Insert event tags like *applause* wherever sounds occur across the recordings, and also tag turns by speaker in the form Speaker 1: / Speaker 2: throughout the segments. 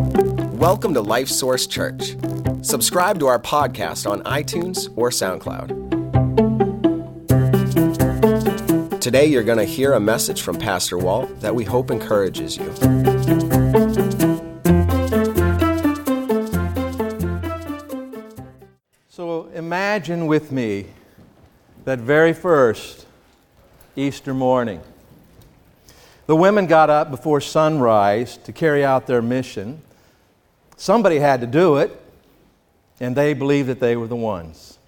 Speaker 1: Welcome to Life Source Church. Subscribe to our podcast on iTunes or SoundCloud. Today, you're going to hear a message from Pastor Walt that we hope encourages you.
Speaker 2: So imagine with me that very first Easter morning. The women got up before sunrise to carry out their mission. Somebody had to do it, and they believed that they were the ones.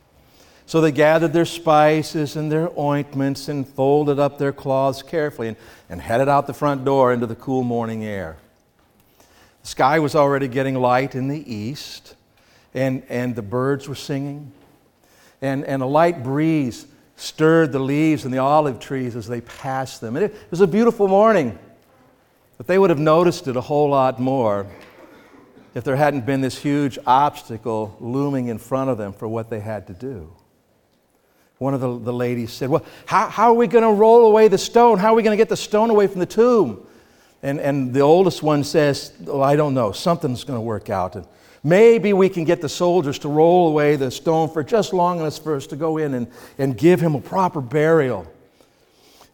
Speaker 2: So they gathered their spices and their ointments and folded up their cloths carefully and, and headed out the front door into the cool morning air. The sky was already getting light in the east, and, and the birds were singing, and, and a light breeze stirred the leaves and the olive trees as they passed them. And it was a beautiful morning, but they would have noticed it a whole lot more if there hadn't been this huge obstacle looming in front of them for what they had to do. One of the, the ladies said, Well, how, how are we going to roll away the stone? How are we going to get the stone away from the tomb? And, and the oldest one says, Well, I don't know. Something's going to work out. And maybe we can get the soldiers to roll away the stone for just long enough for us to go in and, and give him a proper burial.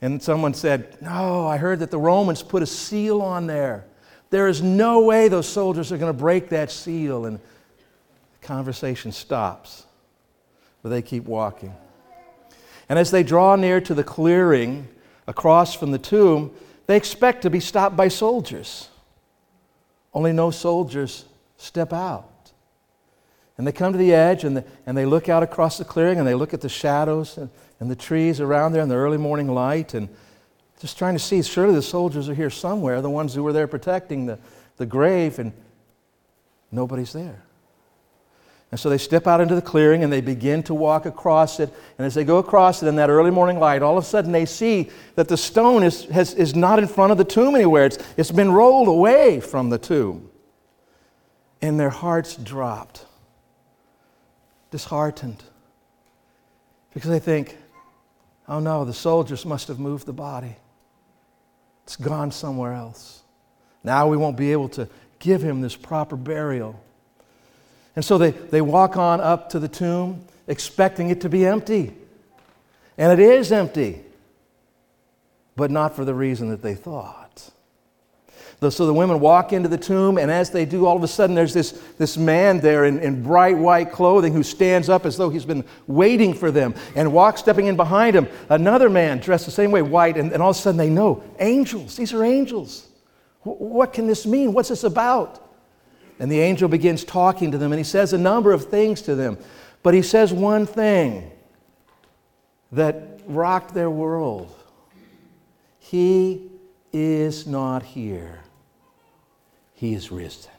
Speaker 2: And someone said, No, I heard that the Romans put a seal on there. There is no way those soldiers are going to break that seal. And the conversation stops, but they keep walking. And as they draw near to the clearing across from the tomb, they expect to be stopped by soldiers. Only no soldiers step out. And they come to the edge and, the, and they look out across the clearing and they look at the shadows and, and the trees around there in the early morning light and just trying to see surely the soldiers are here somewhere, the ones who were there protecting the, the grave, and nobody's there. And so they step out into the clearing and they begin to walk across it. And as they go across it in that early morning light, all of a sudden they see that the stone is, has, is not in front of the tomb anywhere. It's, it's been rolled away from the tomb. And their hearts dropped, disheartened, because they think, oh no, the soldiers must have moved the body. It's gone somewhere else. Now we won't be able to give him this proper burial. And so they, they walk on up to the tomb, expecting it to be empty. And it is empty, but not for the reason that they thought. So the women walk into the tomb, and as they do, all of a sudden there's this, this man there in, in bright white clothing who stands up as though he's been waiting for them and walks, stepping in behind him. Another man dressed the same way, white, and, and all of a sudden they know angels. These are angels. W- what can this mean? What's this about? And the angel begins talking to them, and he says a number of things to them. But he says one thing that rocked their world He is not here, He is risen.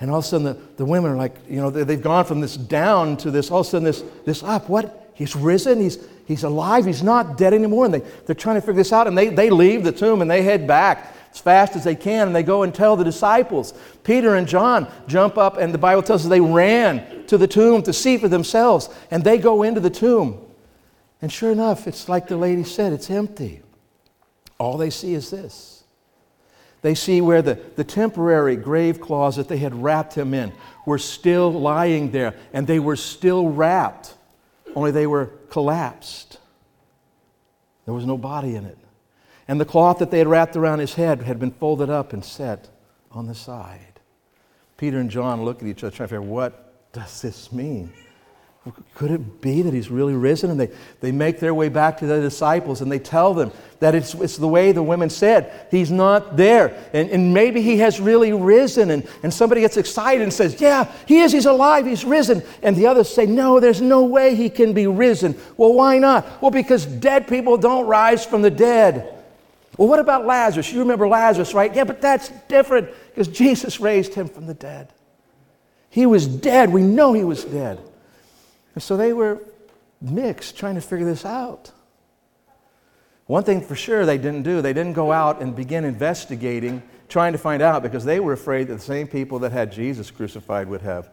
Speaker 2: And all of a sudden, the, the women are like, you know, they, they've gone from this down to this, all of a sudden, this, this up. What? He's risen, he's, he's alive, he's not dead anymore. And they, they're trying to figure this out, and they, they leave the tomb and they head back as fast as they can, and they go and tell the disciples. Peter and John jump up, and the Bible tells us they ran to the tomb to see for themselves, and they go into the tomb. And sure enough, it's like the lady said, it's empty. All they see is this. They see where the, the temporary grave cloths that they had wrapped him in were still lying there, and they were still wrapped, only they were collapsed. There was no body in it. And the cloth that they had wrapped around his head had been folded up and set on the side. Peter and John look at each other trying to figure what does this mean? Could it be that he's really risen? And they, they make their way back to the disciples and they tell them that it's, it's the way the women said. He's not there. And, and maybe he has really risen. And, and somebody gets excited and says, Yeah, he is. He's alive. He's risen. And the others say, No, there's no way he can be risen. Well, why not? Well, because dead people don't rise from the dead. Well, what about Lazarus? You remember Lazarus, right? Yeah, but that's different because Jesus raised him from the dead. He was dead. We know he was dead. And so they were mixed, trying to figure this out. One thing for sure they didn't do, they didn't go out and begin investigating, trying to find out, because they were afraid that the same people that had Jesus crucified would have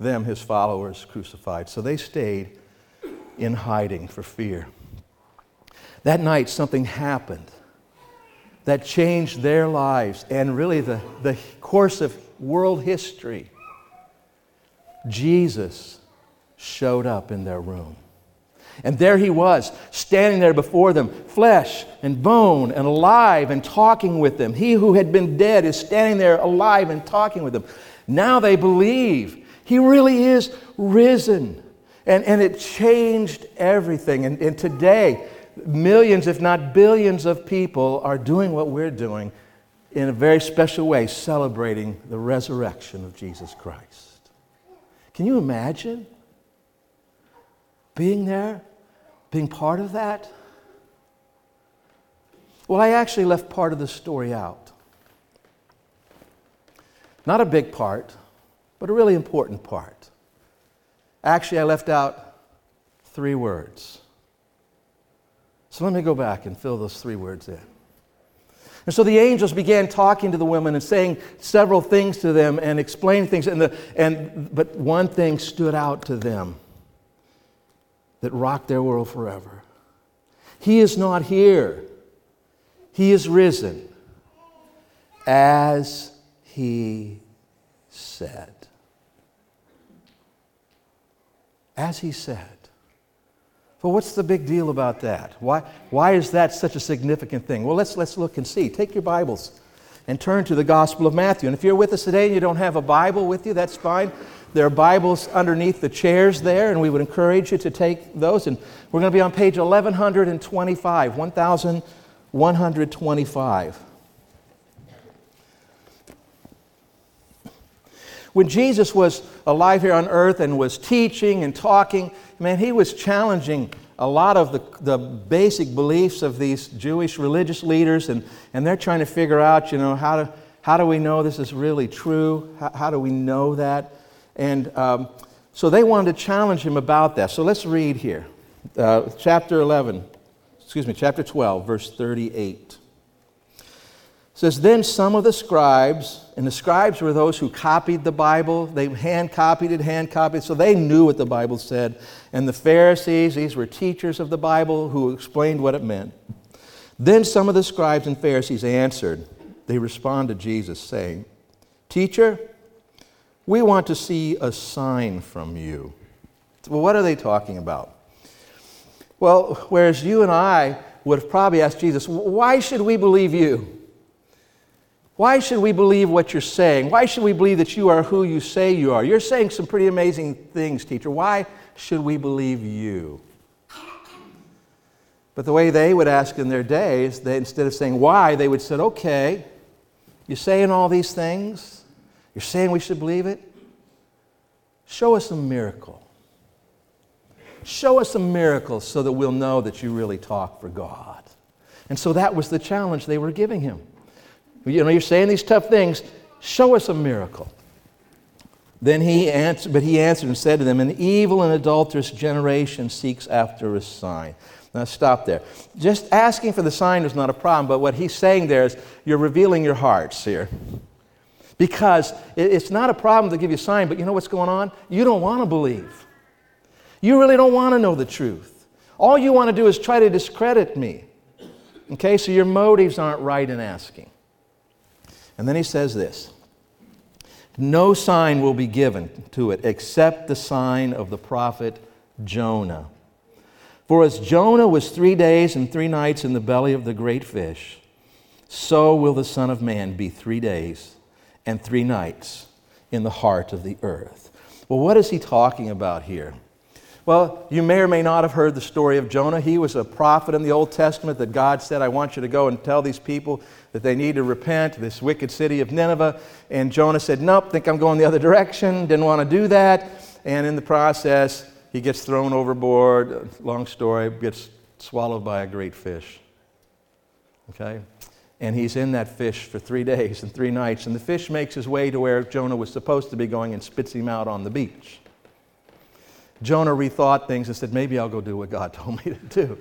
Speaker 2: them, his followers, crucified. So they stayed in hiding for fear. That night, something happened that changed their lives and really the, the course of world history, Jesus showed up in their room. And there he was, standing there before them, flesh and bone and alive and talking with them. He who had been dead is standing there alive and talking with them. Now they believe he really is risen. And, and it changed everything. And, and today, millions, if not billions, of people are doing what we're doing in a very special way, celebrating the resurrection of Jesus Christ. Can you imagine being there, being part of that? Well, I actually left part of the story out. Not a big part, but a really important part. Actually, I left out three words. So let me go back and fill those three words in. And so the angels began talking to the women and saying several things to them and explaining things. And, the, and, but one thing stood out to them that rocked their world forever. He is not here, He is risen, as He said. As He said. Well, what's the big deal about that? Why, why is that such a significant thing? Well, let's, let's look and see. Take your Bibles and turn to the Gospel of Matthew. And if you're with us today and you don't have a Bible with you, that's fine. There are Bibles underneath the chairs there, and we would encourage you to take those. And we're going to be on page 1125, 1125. When Jesus was alive here on earth and was teaching and talking, man, he was challenging a lot of the, the basic beliefs of these Jewish religious leaders, and, and they're trying to figure out, you know, how, to, how do we know this is really true? How, how do we know that? And um, so they wanted to challenge him about that. So let's read here. Uh, chapter 11, excuse me, chapter 12, verse 38 says, Then some of the scribes, and the scribes were those who copied the Bible. They hand copied it, hand copied, so they knew what the Bible said. And the Pharisees, these were teachers of the Bible who explained what it meant. Then some of the scribes and Pharisees answered. They responded to Jesus, saying, Teacher, we want to see a sign from you. Well, what are they talking about? Well, whereas you and I would have probably asked Jesus, Why should we believe you? Why should we believe what you're saying? Why should we believe that you are who you say you are? You're saying some pretty amazing things, teacher. Why should we believe you? But the way they would ask in their days, they, instead of saying why, they would say, okay, you're saying all these things. You're saying we should believe it. Show us a miracle. Show us a miracle so that we'll know that you really talk for God. And so that was the challenge they were giving him. You know, you're saying these tough things. Show us a miracle. Then he answered, but he answered and said to them, An evil and adulterous generation seeks after a sign. Now stop there. Just asking for the sign is not a problem, but what he's saying there is you're revealing your hearts here. Because it's not a problem to give you a sign, but you know what's going on? You don't want to believe. You really don't want to know the truth. All you want to do is try to discredit me. Okay, so your motives aren't right in asking. And then he says this No sign will be given to it except the sign of the prophet Jonah. For as Jonah was three days and three nights in the belly of the great fish, so will the Son of Man be three days and three nights in the heart of the earth. Well, what is he talking about here? Well, you may or may not have heard the story of Jonah. He was a prophet in the Old Testament that God said, I want you to go and tell these people that they need to repent, this wicked city of Nineveh. And Jonah said, Nope, think I'm going the other direction, didn't want to do that. And in the process, he gets thrown overboard. Long story, gets swallowed by a great fish. Okay? And he's in that fish for three days and three nights. And the fish makes his way to where Jonah was supposed to be going and spits him out on the beach. Jonah rethought things and said, Maybe I'll go do what God *laughs* told me to do.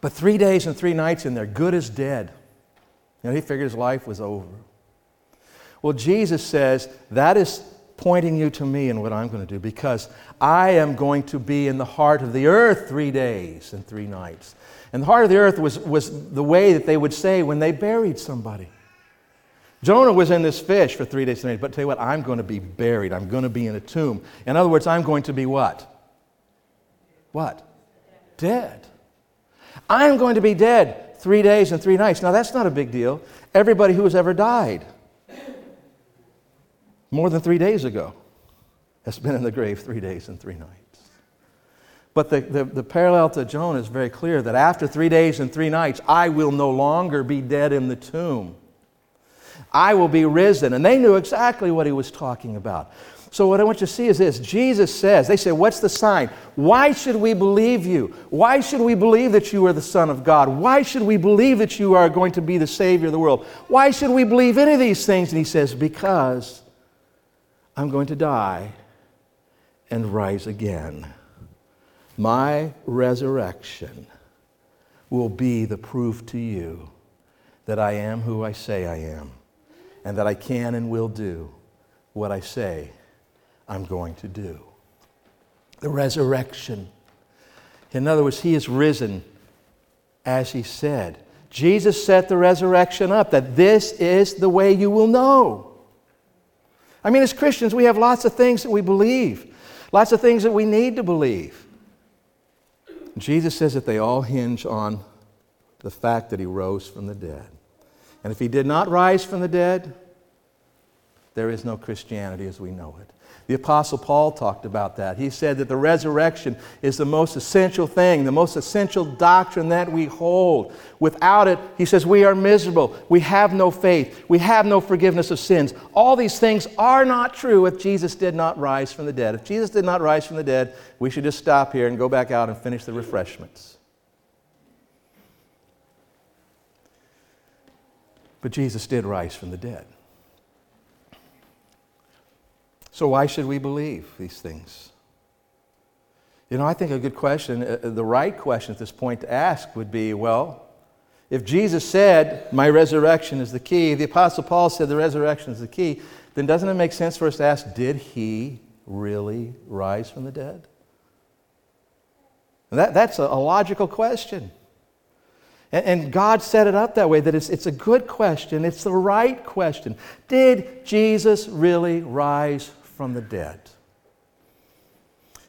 Speaker 2: But three days and three nights in there, good as dead. You know, he figured his life was over. Well, Jesus says that is pointing you to me and what I'm going to do because I am going to be in the heart of the earth three days and three nights. And the heart of the earth was, was the way that they would say when they buried somebody. Jonah was in this fish for three days and nights, but tell you what, I'm going to be buried. I'm going to be in a tomb. In other words, I'm going to be what? What? Dead. I'm going to be dead three days and three nights. Now, that's not a big deal. Everybody who has ever died more than three days ago has been in the grave three days and three nights. But the, the, the, parallel to Jonah is very clear that after three days and three nights, I will no longer be dead in the tomb. I will be risen. And they knew exactly what he was talking about. So, what I want you to see is this Jesus says, they say, What's the sign? Why should we believe you? Why should we believe that you are the Son of God? Why should we believe that you are going to be the Savior of the world? Why should we believe any of these things? And he says, Because I'm going to die and rise again. My resurrection will be the proof to you that I am who I say I am, and that I can and will do what I say I'm going to do. The resurrection. In other words, He is risen as He said. Jesus set the resurrection up, that this is the way you will know. I mean, as Christians, we have lots of things that we believe, lots of things that we need to believe. Jesus says that they all hinge on the fact that he rose from the dead. And if he did not rise from the dead, there is no Christianity as we know it. The Apostle Paul talked about that. He said that the resurrection is the most essential thing, the most essential doctrine that we hold. Without it, he says, we are miserable. We have no faith. We have no forgiveness of sins. All these things are not true if Jesus did not rise from the dead. If Jesus did not rise from the dead, we should just stop here and go back out and finish the refreshments. But Jesus did rise from the dead. So, why should we believe these things? You know, I think a good question, uh, uh, the right question at this point to ask would be well, if Jesus said, My resurrection is the key, the Apostle Paul said the resurrection is the key, then doesn't it make sense for us to ask, Did he really rise from the dead? That, that's a, a logical question. And, and God set it up that way that it's, it's a good question, it's the right question. Did Jesus really rise from the dead.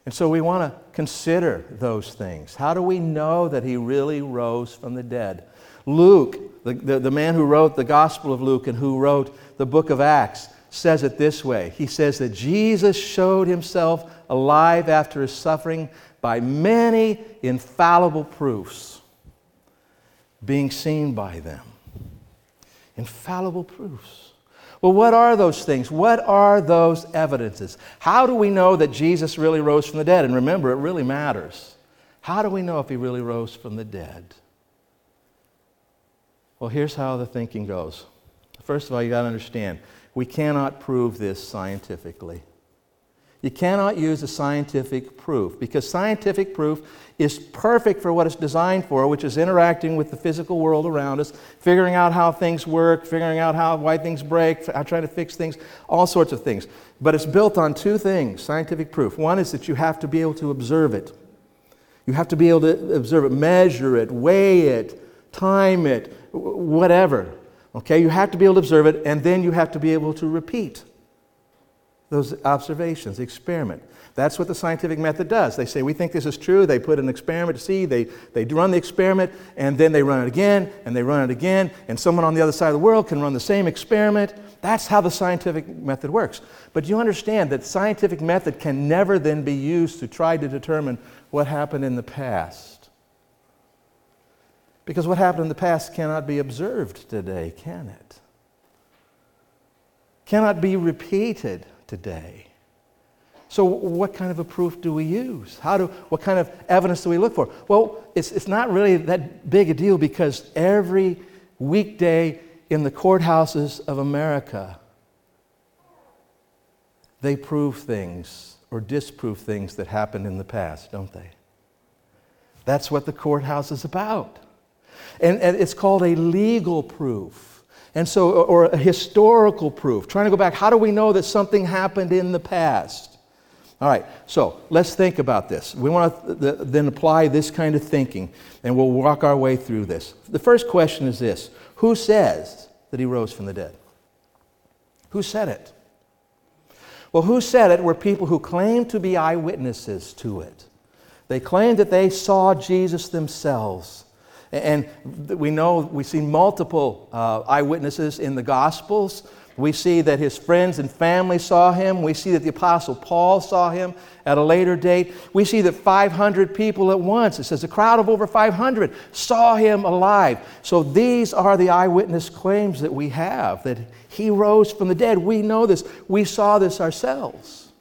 Speaker 2: And so we want to consider those things. How do we know that he really rose from the dead? Luke, the, the, the, man who wrote the Gospel of Luke and who wrote the book of Acts, says it this way He says that Jesus showed himself alive after his suffering by many infallible proofs being seen by them. Infallible proofs. Well, what are those things? What are those evidences? How do we know that Jesus really rose from the dead? And remember, it really matters. How do we know if he really rose from the dead? Well, here's how the thinking goes. First of all, you got to understand we cannot prove this scientifically. You cannot use a scientific proof because scientific proof is perfect for what it's designed for, which is interacting with the physical world around us, figuring out how things work, figuring out how why things break, trying to fix things, all sorts of things. But it's built on two things, scientific proof. One is that you have to be able to observe it. You have to be able to observe it, measure it, weigh it, time it, whatever. Okay? You have to be able to observe it, and then you have to be able to repeat those observations, the experiment. That's what the scientific method does. They say, We think this is true. They put an experiment to see. They, they run the experiment, and then they run it again, and they run it again, and someone on the other side of the world can run the same experiment. That's how the scientific method works. But you understand that scientific method can never then be used to try to determine what happened in the past. Because what happened in the past cannot be observed today, can it? Cannot be repeated today. So, what kind of a proof do we use? How do, what kind of evidence do we look for? Well, it's, it's not really that big a deal because every weekday in the courthouses of America, they prove things or disprove things that happened in the past, don't they? That's what the courthouse is about. And, and it's called a legal proof. And so, or a historical proof, trying to go back. How do we know that something happened in the past? All right, so let's think about this. We want to then apply this kind of thinking, and we'll walk our way through this. The first question is this Who says that he rose from the dead? Who said it? Well, who said it were people who claimed to be eyewitnesses to it. They claimed that they saw Jesus themselves. And we know, we see multiple uh, eyewitnesses in the Gospels. We see that his friends and family saw him. We see that the Apostle Paul saw him at a later date. We see that 500 people at once, it says a crowd of over 500, saw him alive. So these are the eyewitness claims that we have that he rose from the dead. We know this, we saw this ourselves.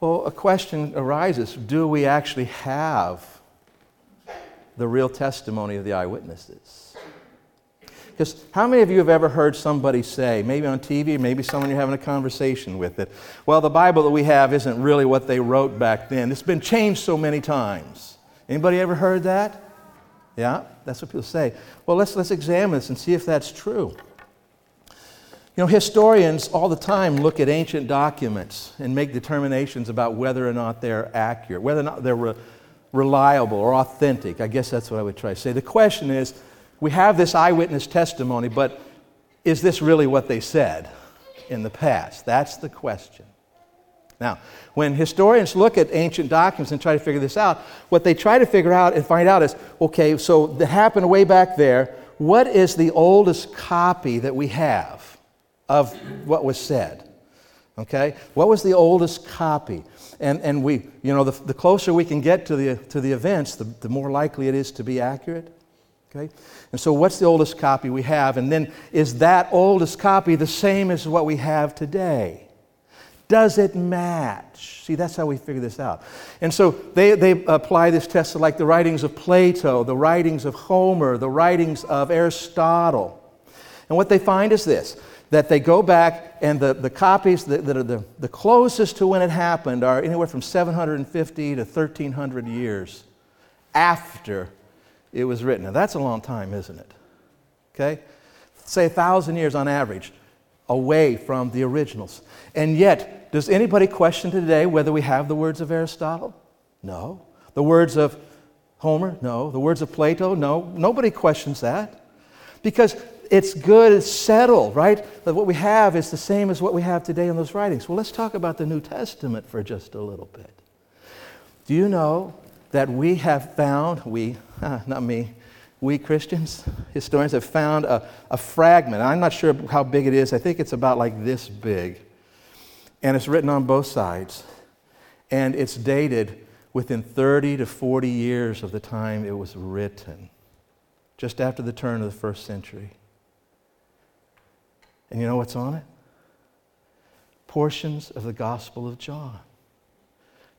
Speaker 2: Well, a question arises do we actually have the real testimony of the eyewitnesses. Because how many of you have ever heard somebody say, maybe on TV, maybe someone you're having a conversation with, that, well, the Bible that we have isn't really what they wrote back then. It's been changed so many times. Anybody ever heard that? Yeah, that's what people say. Well, let's, let's examine this and see if that's true. You know, historians all the time look at ancient documents and make determinations about whether or not they're accurate, whether or not they're re- reliable or authentic. I guess that's what I would try to say. The question is we have this eyewitness testimony, but is this really what they said in the past? That's the question. Now, when historians look at ancient documents and try to figure this out, what they try to figure out and find out is okay, so that happened way back there. What is the oldest copy that we have of what was said? Okay? What was the oldest copy? And, and we, you know, the, the closer we can get to the, to the events, the, the more likely it is to be accurate. Okay? And so, what's the oldest copy we have? And then, is that oldest copy the same as what we have today? Does it match? See, that's how we figure this out. And so they, they apply this test to like the writings of Plato, the writings of Homer, the writings of Aristotle. And what they find is this that they go back and the, the copies that, that are the, the closest to when it happened are anywhere from 750 to 1300 years after it was written. Now that's a long time, isn't it? Okay? Say a thousand years on average away from the originals. And yet, does anybody question today whether we have the words of Aristotle? No. The words of Homer? No. The words of Plato? No. Nobody questions that. Because it's good, it's settled, right? That what we have is the same as what we have today in those writings. Well, let's talk about the New Testament for just a little bit. Do you know that we have found, we, *laughs* not me, we Christians, historians have found a, a fragment. I'm not sure how big it is. I think it's about like this big. And it's written on both sides. And it's dated within 30 to 40 years of the time it was written, just after the turn of the first century. And you know what's on it? Portions of the Gospel of John.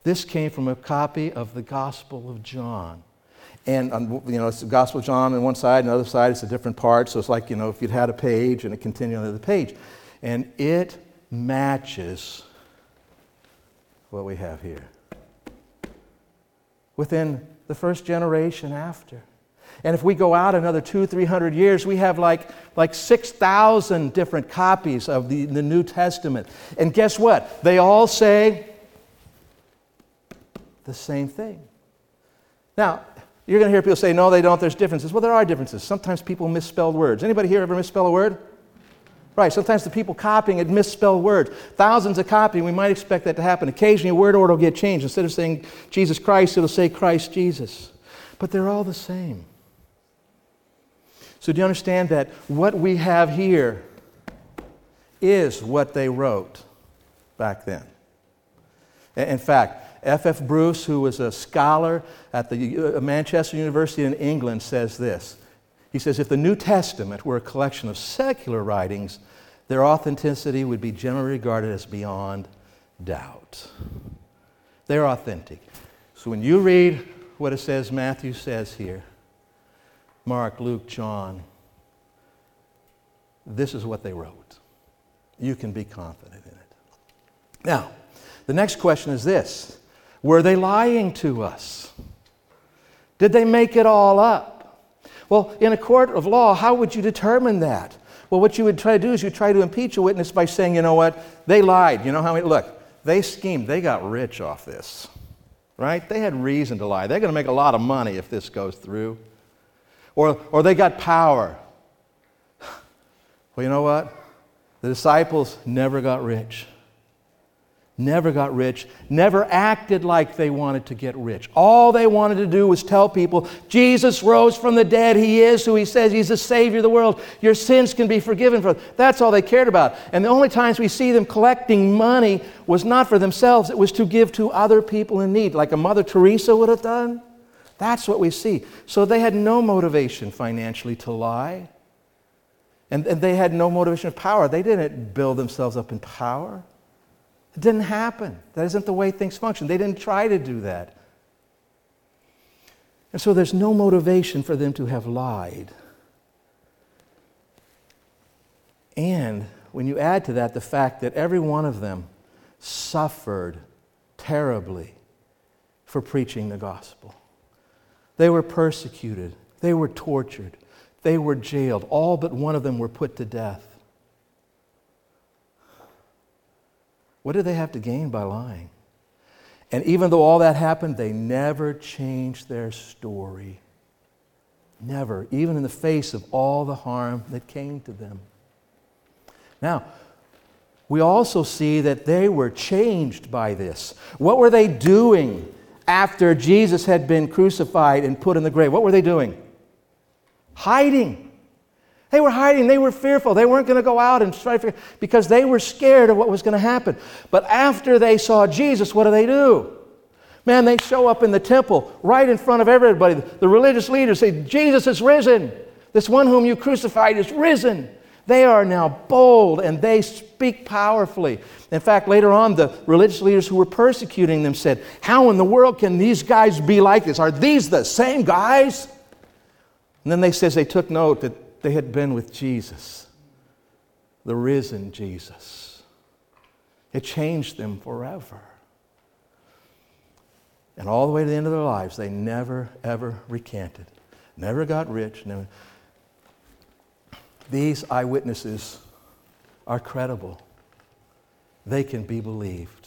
Speaker 2: This came from a copy of the Gospel of John. And, um, you know, it's the Gospel of John on one side, and the other side it's a different part. So it's like, you know, if you'd had a page and it continued on the other page. And it matches what we have here. Within the first generation after. And if we go out another two, three hundred years, we have like, like 6,000 different copies of the, the New Testament. And guess what? They all say the same thing. Now, you're going to hear people say, no, they don't, there's differences. Well, there are differences. Sometimes people misspell words. Anybody here ever misspell a word? Right, sometimes the people copying it misspell words. Thousands of copying, we might expect that to happen. Occasionally, a word order will get changed. Instead of saying Jesus Christ, it'll say Christ Jesus. But they're all the same. So, do you understand that what we have here is what they wrote back then? In fact, F.F. Bruce, who was a scholar at the uh, Manchester University in England, says this. He says, If the New Testament were a collection of secular writings, their authenticity would be generally regarded as beyond doubt. They're authentic. So when you read what it says Matthew says here, Mark, Luke, John. This is what they wrote. You can be confident in it. Now, the next question is this Were they lying to us? Did they make it all up? Well, in a court of law, how would you determine that? Well, what you would try to do is you try to impeach a witness by saying, you know what, they lied. You know how many, look, they schemed, they got rich off this, right? They had reason to lie. They're going to make a lot of money if this goes through. Or, or they got power. Well, you know what? The disciples never got rich never got rich, never acted like they wanted to get rich. All they wanted to do was tell people Jesus rose from the dead. He is who he says. He's the Savior of the world. Your sins can be forgiven for. That's all they cared about. And the only times we see them collecting money was not for themselves, it was to give to other people in need, like a Mother Teresa would have done. That's what we see. So they had no motivation financially to lie. And, and they had no motivation of power. They didn't build themselves up in power. It didn't happen. That isn't the way things function. They didn't try to do that. And so there's no motivation for them to have lied. And when you add to that the fact that every one of them suffered terribly for preaching the gospel, they were persecuted, they were tortured, they were jailed. All but one of them were put to death. What did they have to gain by lying? And even though all that happened, they never changed their story. Never, even in the face of all the harm that came to them. Now, we also see that they were changed by this. What were they doing after Jesus had been crucified and put in the grave? What were they doing? Hiding. They were hiding. They were fearful. They weren't going to go out and try to figure because they were scared of what was going to happen. But after they saw Jesus, what do they do? Man, they show up in the temple right in front of everybody. The religious leaders say, Jesus is risen. This one whom you crucified is risen. They are now bold and they speak powerfully. In fact, later on, the religious leaders who were persecuting them said, How in the world can these guys be like this? Are these the same guys? And then they says they took note that they had been with Jesus, the risen Jesus. It changed them forever. And all the way to the end of their lives, they never, ever recanted, never got rich. Never. These eyewitnesses are credible, they can be believed.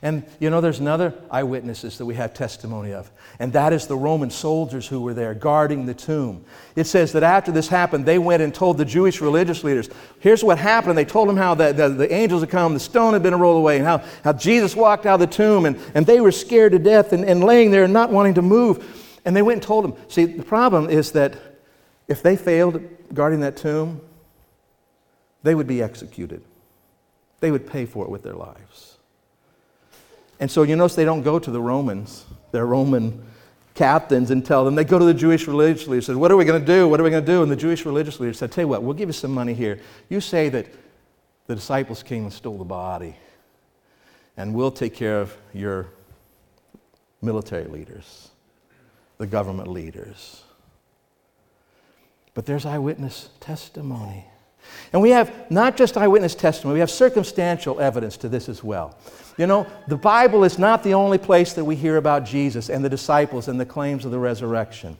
Speaker 2: And you know, there's another eyewitnesses that we have testimony of, and that is the Roman soldiers who were there guarding the tomb. It says that after this happened, they went and told the Jewish religious leaders, here's what happened. They told them how the, the, the angels had come, the stone had been rolled away, and how, how Jesus walked out of the tomb, and, and they were scared to death and, and laying there and not wanting to move. And they went and told them. See, the problem is that if they failed guarding that tomb, they would be executed. They would pay for it with their lives. And so you notice they don't go to the Romans, their Roman captains, and tell them. They go to the Jewish religious leaders and said, What are we going to do? What are we going to do? And the Jewish religious leaders said, Tell you what, we'll give you some money here. You say that the disciples came and stole the body, and we'll take care of your military leaders, the government leaders. But there's eyewitness testimony. And we have not just eyewitness testimony, we have circumstantial evidence to this as well. You know, the Bible is not the only place that we hear about Jesus and the disciples and the claims of the resurrection.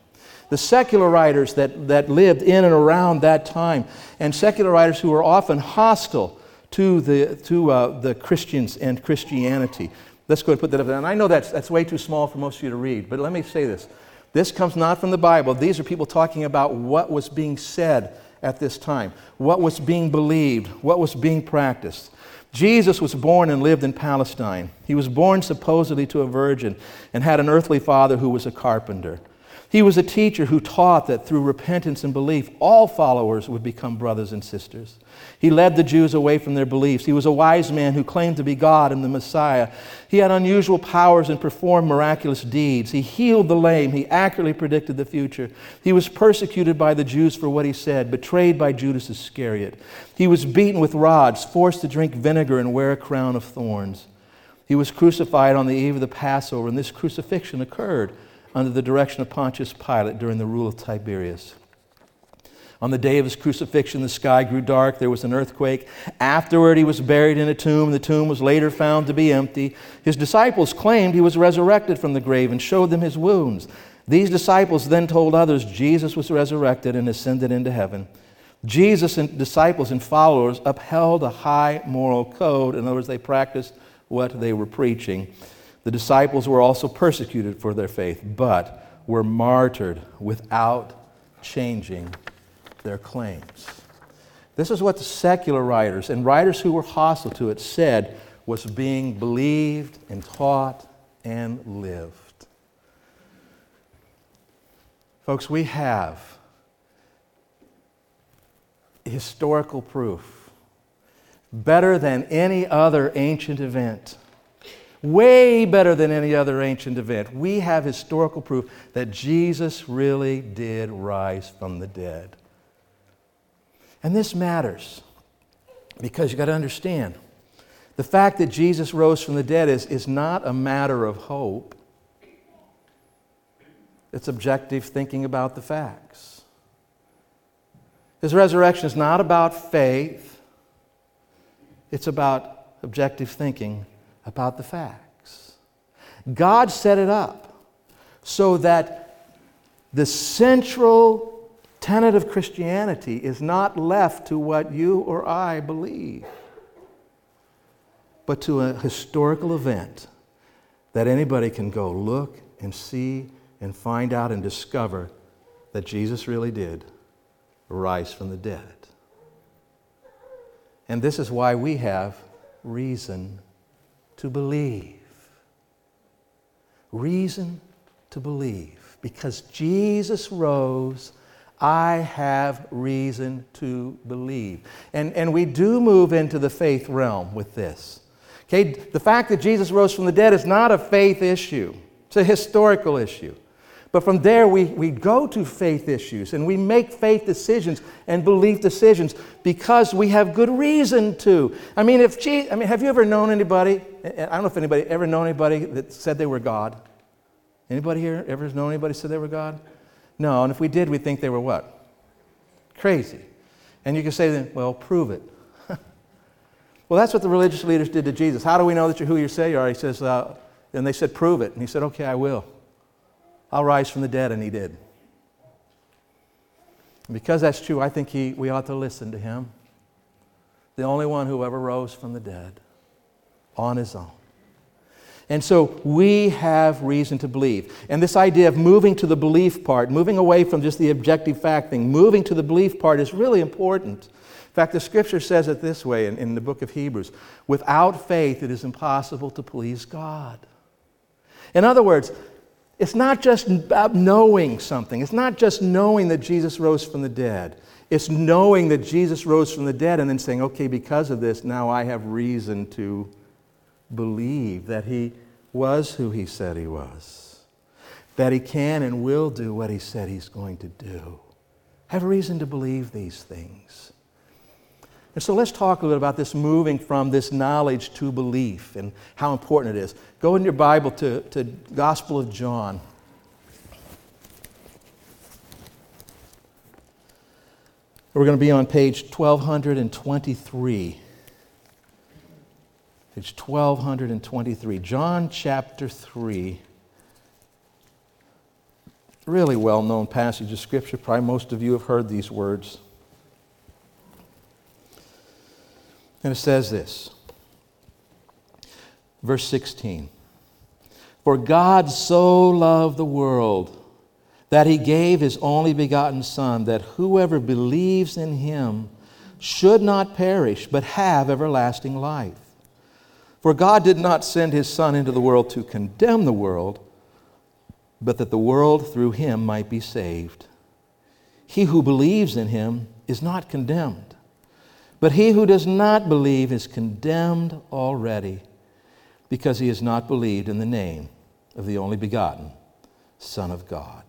Speaker 2: The secular writers that, that lived in and around that time, and secular writers who were often hostile to the, to, uh, the Christians and Christianity. Let's go and put that up there. And I know that's, that's way too small for most of you to read, but let me say this. This comes not from the Bible. These are people talking about what was being said at this time, what was being believed, what was being practiced. Jesus was born and lived in Palestine. He was born supposedly to a virgin and had an earthly father who was a carpenter. He was a teacher who taught that through repentance and belief, all followers would become brothers and sisters. He led the Jews away from their beliefs. He was a wise man who claimed to be God and the Messiah. He had unusual powers and performed miraculous deeds. He healed the lame. He accurately predicted the future. He was persecuted by the Jews for what he said, betrayed by Judas Iscariot. He was beaten with rods, forced to drink vinegar and wear a crown of thorns. He was crucified on the eve of the Passover, and this crucifixion occurred under the direction of Pontius Pilate during the rule of Tiberius. On the day of his crucifixion, the sky grew dark. There was an earthquake. Afterward, he was buried in a tomb. The tomb was later found to be empty. His disciples claimed he was resurrected from the grave and showed them his wounds. These disciples then told others Jesus was resurrected and ascended into heaven. Jesus and disciples and followers upheld a high moral code. In other words, they practiced what they were preaching. The disciples were also persecuted for their faith, but were martyred without changing their claims. This is what the secular writers and writers who were hostile to it said was being believed and taught and lived. Folks, we have historical proof better than any other ancient event. Way better than any other ancient event. We have historical proof that Jesus really did rise from the dead. And this matters because you've got to understand the fact that Jesus rose from the dead is, is not a matter of hope, it's objective thinking about the facts. His resurrection is not about faith, it's about objective thinking about the facts. God set it up so that the central tenet of Christianity is not left to what you or I believe, but to a historical event that anybody can go look and see and find out and discover that Jesus really did rise from the dead. And this is why we have reason to believe. Reason to believe. Because Jesus rose I have reason to believe. And, and we do move into the faith realm with this. Okay, the fact that Jesus rose from the dead is not a faith issue, it's a historical issue. But from there, we, we go to faith issues and we make faith decisions and belief decisions because we have good reason to. I mean, if I mean, have you ever known anybody? I don't know if anybody ever known anybody that said they were God. Anybody here ever known anybody said they were God? No, and if we did, we'd think they were what? Crazy. And you could say well, prove it. *laughs* well, that's what the religious leaders did to Jesus. How do we know that you're who you say you are? He says, uh, and they said, prove it. And he said, okay, I will. I'll rise from the dead, and he did. Because that's true, I think he, we ought to listen to him. The only one who ever rose from the dead on his own. And so we have reason to believe. And this idea of moving to the belief part, moving away from just the objective fact thing, moving to the belief part is really important. In fact, the scripture says it this way in, in the book of Hebrews without faith, it is impossible to please God. In other words, it's not just about knowing something, it's not just knowing that Jesus rose from the dead. It's knowing that Jesus rose from the dead and then saying, okay, because of this, now I have reason to believe that he was who he said he was, that he can and will do what he said he's going to do. Have reason to believe these things. And so let's talk a little about this moving from this knowledge to belief and how important it is. Go in your Bible to, to Gospel of John. We're going to be on page 1223 page 1223. John chapter 3. Really well known passage of Scripture. Probably most of you have heard these words. And it says this, verse 16 For God so loved the world that he gave his only begotten Son, that whoever believes in him should not perish, but have everlasting life. For God did not send his Son into the world to condemn the world, but that the world through him might be saved. He who believes in him is not condemned, but he who does not believe is condemned already, because he has not believed in the name of the only begotten Son of God.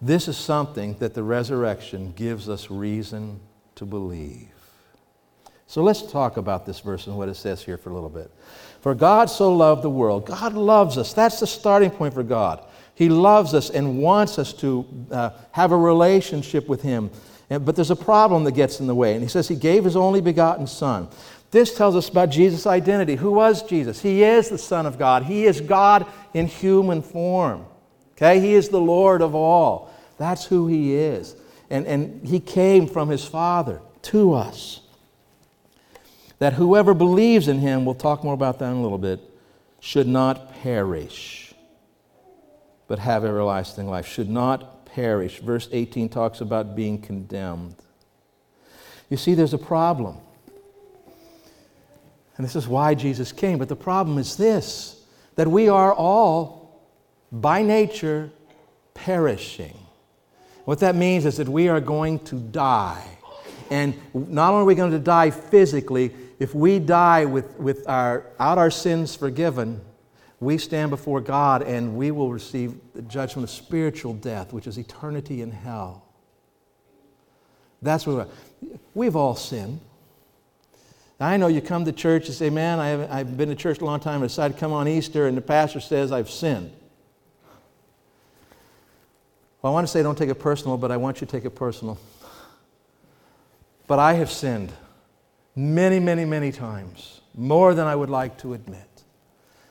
Speaker 2: This is something that the resurrection gives us reason to believe. So let's talk about this verse and what it says here for a little bit. For God so loved the world. God loves us. That's the starting point for God. He loves us and wants us to uh, have a relationship with Him. But there's a problem that gets in the way. And He says He gave His only begotten Son. This tells us about Jesus' identity. Who was Jesus? He is the Son of God, He is God in human form. Okay? He is the Lord of all. That's who He is. And, and He came from His Father to us. That whoever believes in Him, we'll talk more about that in a little bit, should not perish, but have everlasting life. Should not perish. Verse 18 talks about being condemned. You see, there's a problem. And this is why Jesus came. But the problem is this that we are all, by nature, perishing. What that means is that we are going to die. And not only are we going to die physically, if we die with, with our, out our sins forgiven, we stand before God and we will receive the judgment of spiritual death, which is eternity in hell. That's what we've all sinned. I know you come to church and say, Man, I haven't, I've been to church a long time. I decided to come on Easter, and the pastor says I've sinned. Well, I want to say don't take it personal, but I want you to take it personal. But I have sinned many, many, many times, more than I would like to admit.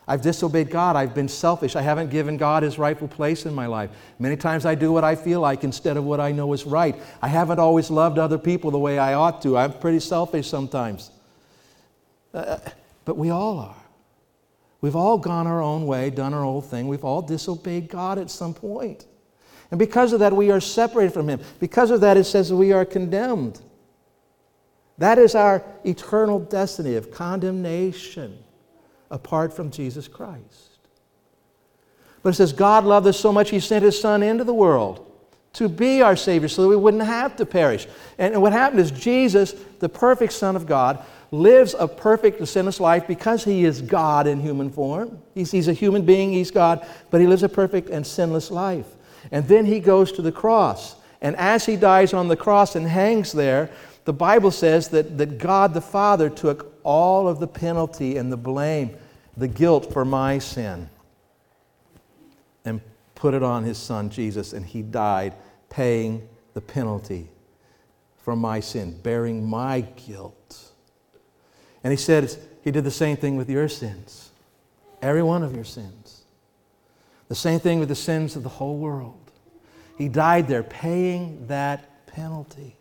Speaker 2: I've disobeyed God. I've been selfish. I haven't given God his rightful place in my life. Many times I do what I feel like instead of what I know is right. I haven't always loved other people the way I ought to. I'm pretty selfish sometimes. Uh, but we all are. We've all gone our own way, done our own thing. We've all disobeyed God at some point. And because of that, we are separated from Him. Because of that, it says we are condemned. That is our eternal destiny of condemnation apart from Jesus Christ. But it says, God loved us so much, He sent His Son into the world to be our Savior so that we wouldn't have to perish. And what happened is, Jesus, the perfect Son of God, lives a perfect sinless life because He is God in human form. He's, he's a human being, He's God, but He lives a perfect and sinless life. And then He goes to the cross. And as He dies on the cross and hangs there, the Bible says that, that God the Father took all of the penalty and the blame, the guilt for my sin, and put it on his son Jesus, and he died paying the penalty for my sin, bearing my guilt. And he said he did the same thing with your sins, every one of your sins. The same thing with the sins of the whole world. He died there paying that penalty.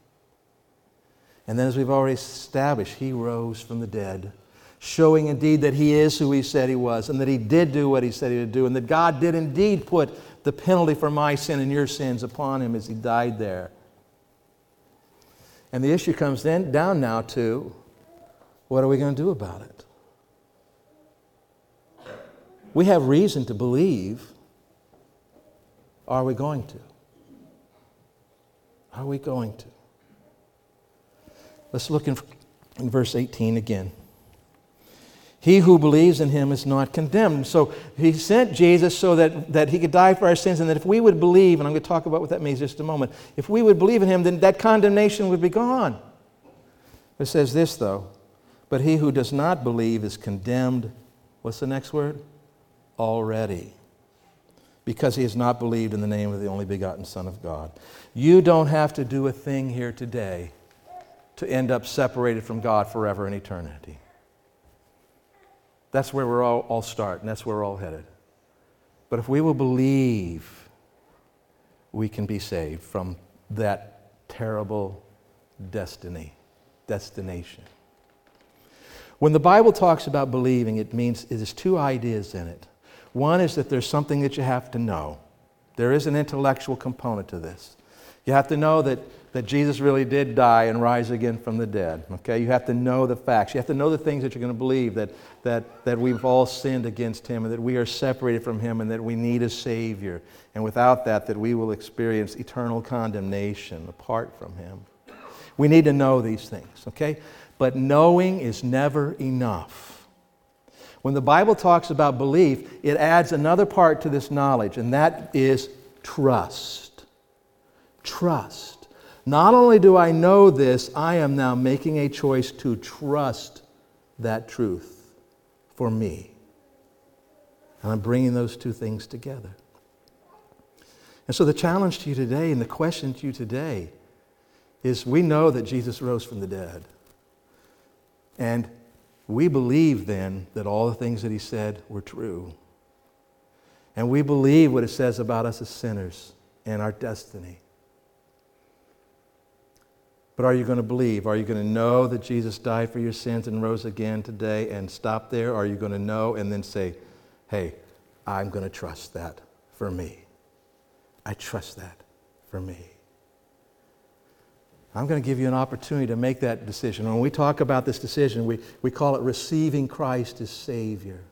Speaker 2: And then, as we've already established, he rose from the dead, showing indeed that he is who he said he was, and that he did do what he said he would do, and that God did indeed put the penalty for my sin and your sins upon him as he died there. And the issue comes then down now to what are we going to do about it? We have reason to believe. Are we going to? Are we going to? Let's look in, in verse 18 again. He who believes in him is not condemned. So he sent Jesus so that, that he could die for our sins, and that if we would believe, and I'm going to talk about what that means just a moment, if we would believe in him, then that condemnation would be gone. It says this, though, but he who does not believe is condemned. What's the next word? Already. Because he has not believed in the name of the only begotten Son of God. You don't have to do a thing here today to end up separated from God forever in eternity. That's where we're all, all start, and that's where we're all headed. But if we will believe, we can be saved from that terrible destiny, destination. When the Bible talks about believing, it means there's two ideas in it. One is that there's something that you have to know. There is an intellectual component to this. You have to know that that Jesus really did die and rise again from the dead. Okay? You have to know the facts. You have to know the things that you're going to believe that, that, that we've all sinned against Him and that we are separated from Him and that we need a Savior. And without that, that we will experience eternal condemnation apart from Him. We need to know these things, okay? But knowing is never enough. When the Bible talks about belief, it adds another part to this knowledge, and that is trust. Trust. Not only do I know this, I am now making a choice to trust that truth for me. And I'm bringing those two things together. And so the challenge to you today and the question to you today is we know that Jesus rose from the dead. And we believe then that all the things that he said were true. And we believe what it says about us as sinners and our destiny. But are you going to believe? Are you going to know that Jesus died for your sins and rose again today and stop there? Or are you going to know and then say, hey, I'm going to trust that for me? I trust that for me. I'm going to give you an opportunity to make that decision. When we talk about this decision, we, we call it receiving Christ as Savior.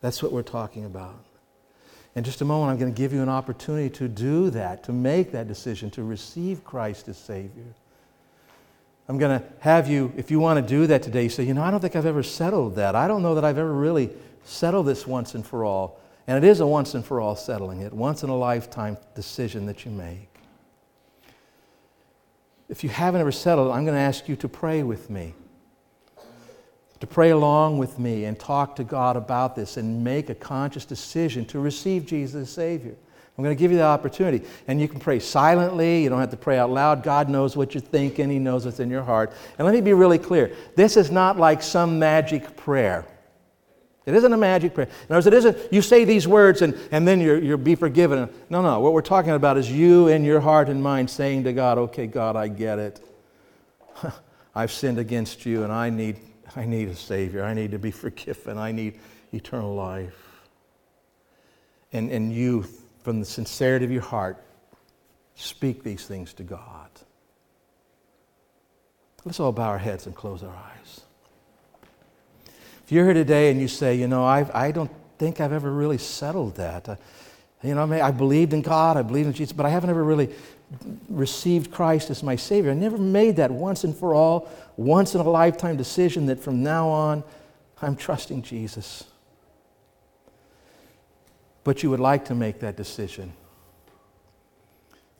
Speaker 2: That's what we're talking about. In just a moment, I'm going to give you an opportunity to do that, to make that decision, to receive Christ as Savior. I'm going to have you, if you want to do that today, you say, you know, I don't think I've ever settled that. I don't know that I've ever really settled this once and for all. And it is a once and for all settling it, once in a lifetime decision that you make. If you haven't ever settled, I'm going to ask you to pray with me to pray along with me and talk to God about this and make a conscious decision to receive Jesus as Savior. I'm going to give you the opportunity. And you can pray silently. You don't have to pray out loud. God knows what you're thinking, He knows what's in your heart. And let me be really clear this is not like some magic prayer. It isn't a magic prayer. In other words, it isn't you say these words and, and then you're, you'll be forgiven. No, no. What we're talking about is you in your heart and mind saying to God, okay, God, I get it. *laughs* I've sinned against you and I need I need a Savior. I need to be forgiven. I need eternal life. And, and you, from the sincerity of your heart, speak these things to God. Let's all bow our heads and close our eyes. If you're here today and you say, you know, I've, I don't think I've ever really settled that. I, you know, I believed in God, I believed in Jesus, but I haven't ever really received Christ as my Savior. I never made that once and for all, once in a lifetime decision that from now on I'm trusting Jesus. But you would like to make that decision.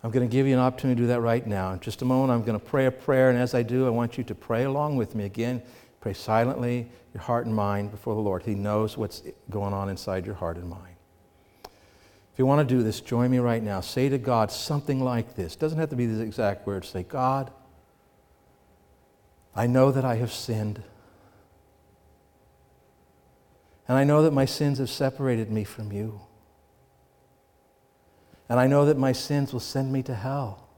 Speaker 2: I'm going to give you an opportunity to do that right now. In just a moment, I'm going to pray a prayer, and as I do, I want you to pray along with me. Again, pray silently, your heart and mind before the Lord. He knows what's going on inside your heart and mind. You want to do this, join me right now. Say to God something like this. Doesn't have to be these exact words. Say, God, I know that I have sinned. And I know that my sins have separated me from you. And I know that my sins will send me to hell.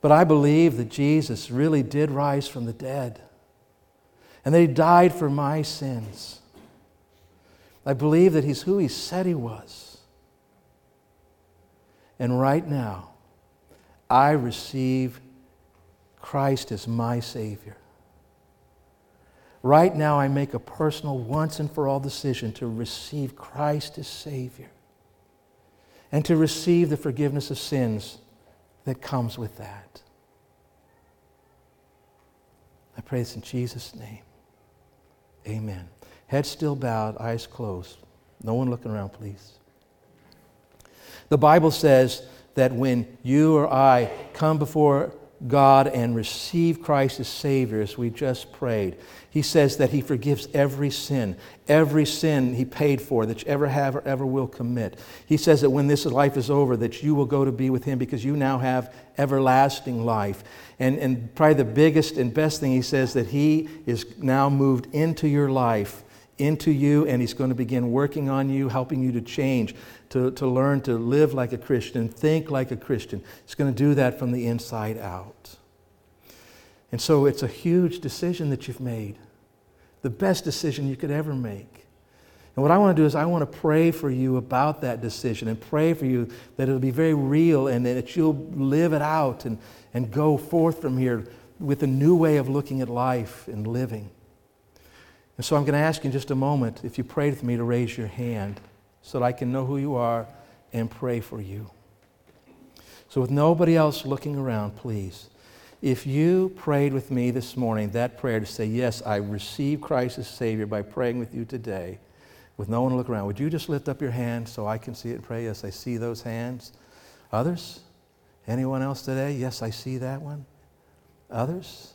Speaker 2: But I believe that Jesus really did rise from the dead and that he died for my sins. I believe that he's who he said he was. And right now, I receive Christ as my Savior. Right now, I make a personal, once and for all decision to receive Christ as Savior and to receive the forgiveness of sins that comes with that. I pray this in Jesus' name. Amen. Head still bowed, eyes closed. No one looking around, please. The Bible says that when you or I come before God and receive Christ as Savior, as we just prayed, He says that He forgives every sin, every sin He paid for that you ever have or ever will commit. He says that when this life is over, that you will go to be with Him because you now have everlasting life. And, and probably the biggest and best thing He says that He is now moved into your life into you, and He's going to begin working on you, helping you to change, to, to learn to live like a Christian, think like a Christian. He's going to do that from the inside out. And so it's a huge decision that you've made, the best decision you could ever make. And what I want to do is, I want to pray for you about that decision and pray for you that it'll be very real and that you'll live it out and, and go forth from here with a new way of looking at life and living. And so I'm going to ask you in just a moment if you prayed with me to raise your hand so that I can know who you are and pray for you. So, with nobody else looking around, please, if you prayed with me this morning that prayer to say, Yes, I receive Christ as Savior by praying with you today, with no one to look around, would you just lift up your hand so I can see it and pray? Yes, I see those hands. Others? Anyone else today? Yes, I see that one. Others?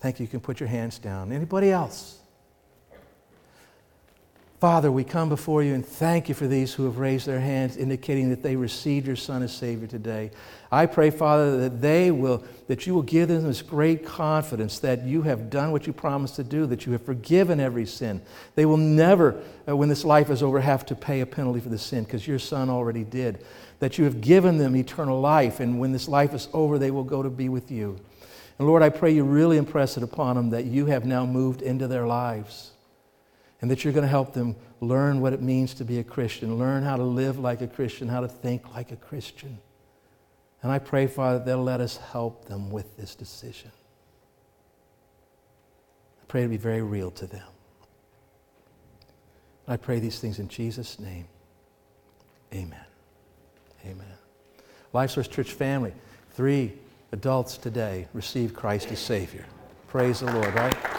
Speaker 2: Thank you. You can put your hands down. Anybody else? Father, we come before you and thank you for these who have raised their hands, indicating that they received your Son as Savior today. I pray, Father, that they will, that you will give them this great confidence that you have done what you promised to do, that you have forgiven every sin. They will never, uh, when this life is over, have to pay a penalty for the sin because your Son already did. That you have given them eternal life, and when this life is over, they will go to be with you. And Lord, I pray you really impress it upon them that you have now moved into their lives and that you're going to help them learn what it means to be a Christian, learn how to live like a Christian, how to think like a Christian. And I pray, Father, that they'll let us help them with this decision. I pray to be very real to them. I pray these things in Jesus' name. Amen. Amen. Life Source Church family, three adults today received Christ as Savior. Praise the Lord, right?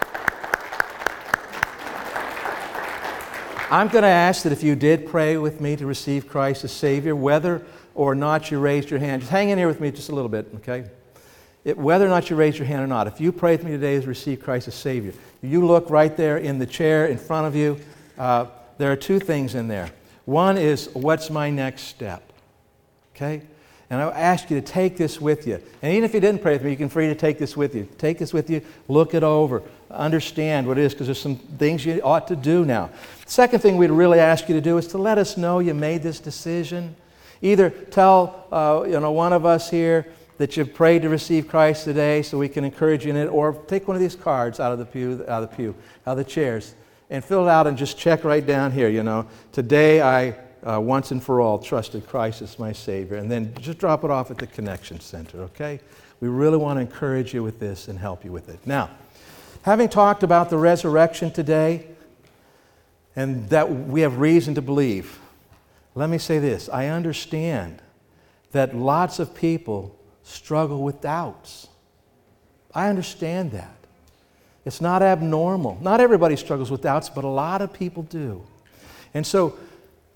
Speaker 2: I'm going to ask that if you did pray with me to receive Christ as Savior, whether or not you raised your hand, just hang in here with me just a little bit, okay? It, whether or not you raised your hand or not, if you prayed with me today to receive Christ as Savior, you look right there in the chair in front of you. Uh, there are two things in there. One is, what's my next step? Okay? And I ask you to take this with you. And even if you didn't pray with me, you can free to take this with you. Take this with you, look it over, understand what it is, because there's some things you ought to do now. Second thing we'd really ask you to do is to let us know you made this decision. Either tell uh, you know, one of us here that you've prayed to receive Christ today so we can encourage you in it, or take one of these cards out of the pew, out of the pew, out of the chairs, and fill it out and just check right down here, you know, today I uh, once and for all trusted Christ as my Savior. And then just drop it off at the Connection Center, okay? We really want to encourage you with this and help you with it. Now, Having talked about the resurrection today and that we have reason to believe, let me say this I understand that lots of people struggle with doubts. I understand that. It's not abnormal. Not everybody struggles with doubts, but a lot of people do. And so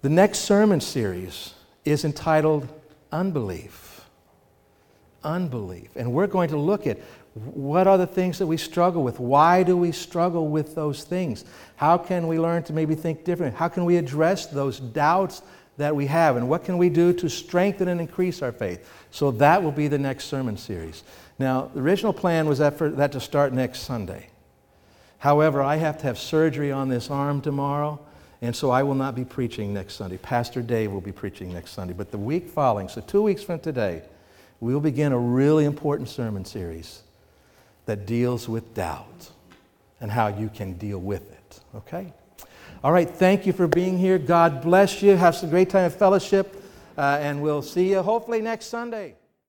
Speaker 2: the next sermon series is entitled Unbelief. Unbelief. And we're going to look at what are the things that we struggle with? Why do we struggle with those things? How can we learn to maybe think differently? How can we address those doubts that we have? And what can we do to strengthen and increase our faith? So that will be the next sermon series. Now, the original plan was that for that to start next Sunday. However, I have to have surgery on this arm tomorrow, and so I will not be preaching next Sunday. Pastor Dave will be preaching next Sunday. But the week following, so two weeks from today, we will begin a really important sermon series that deals with doubt and how you can deal with it. Okay? All right, thank you for being here. God bless you. Have some great time of fellowship, uh, and we'll see you hopefully next Sunday.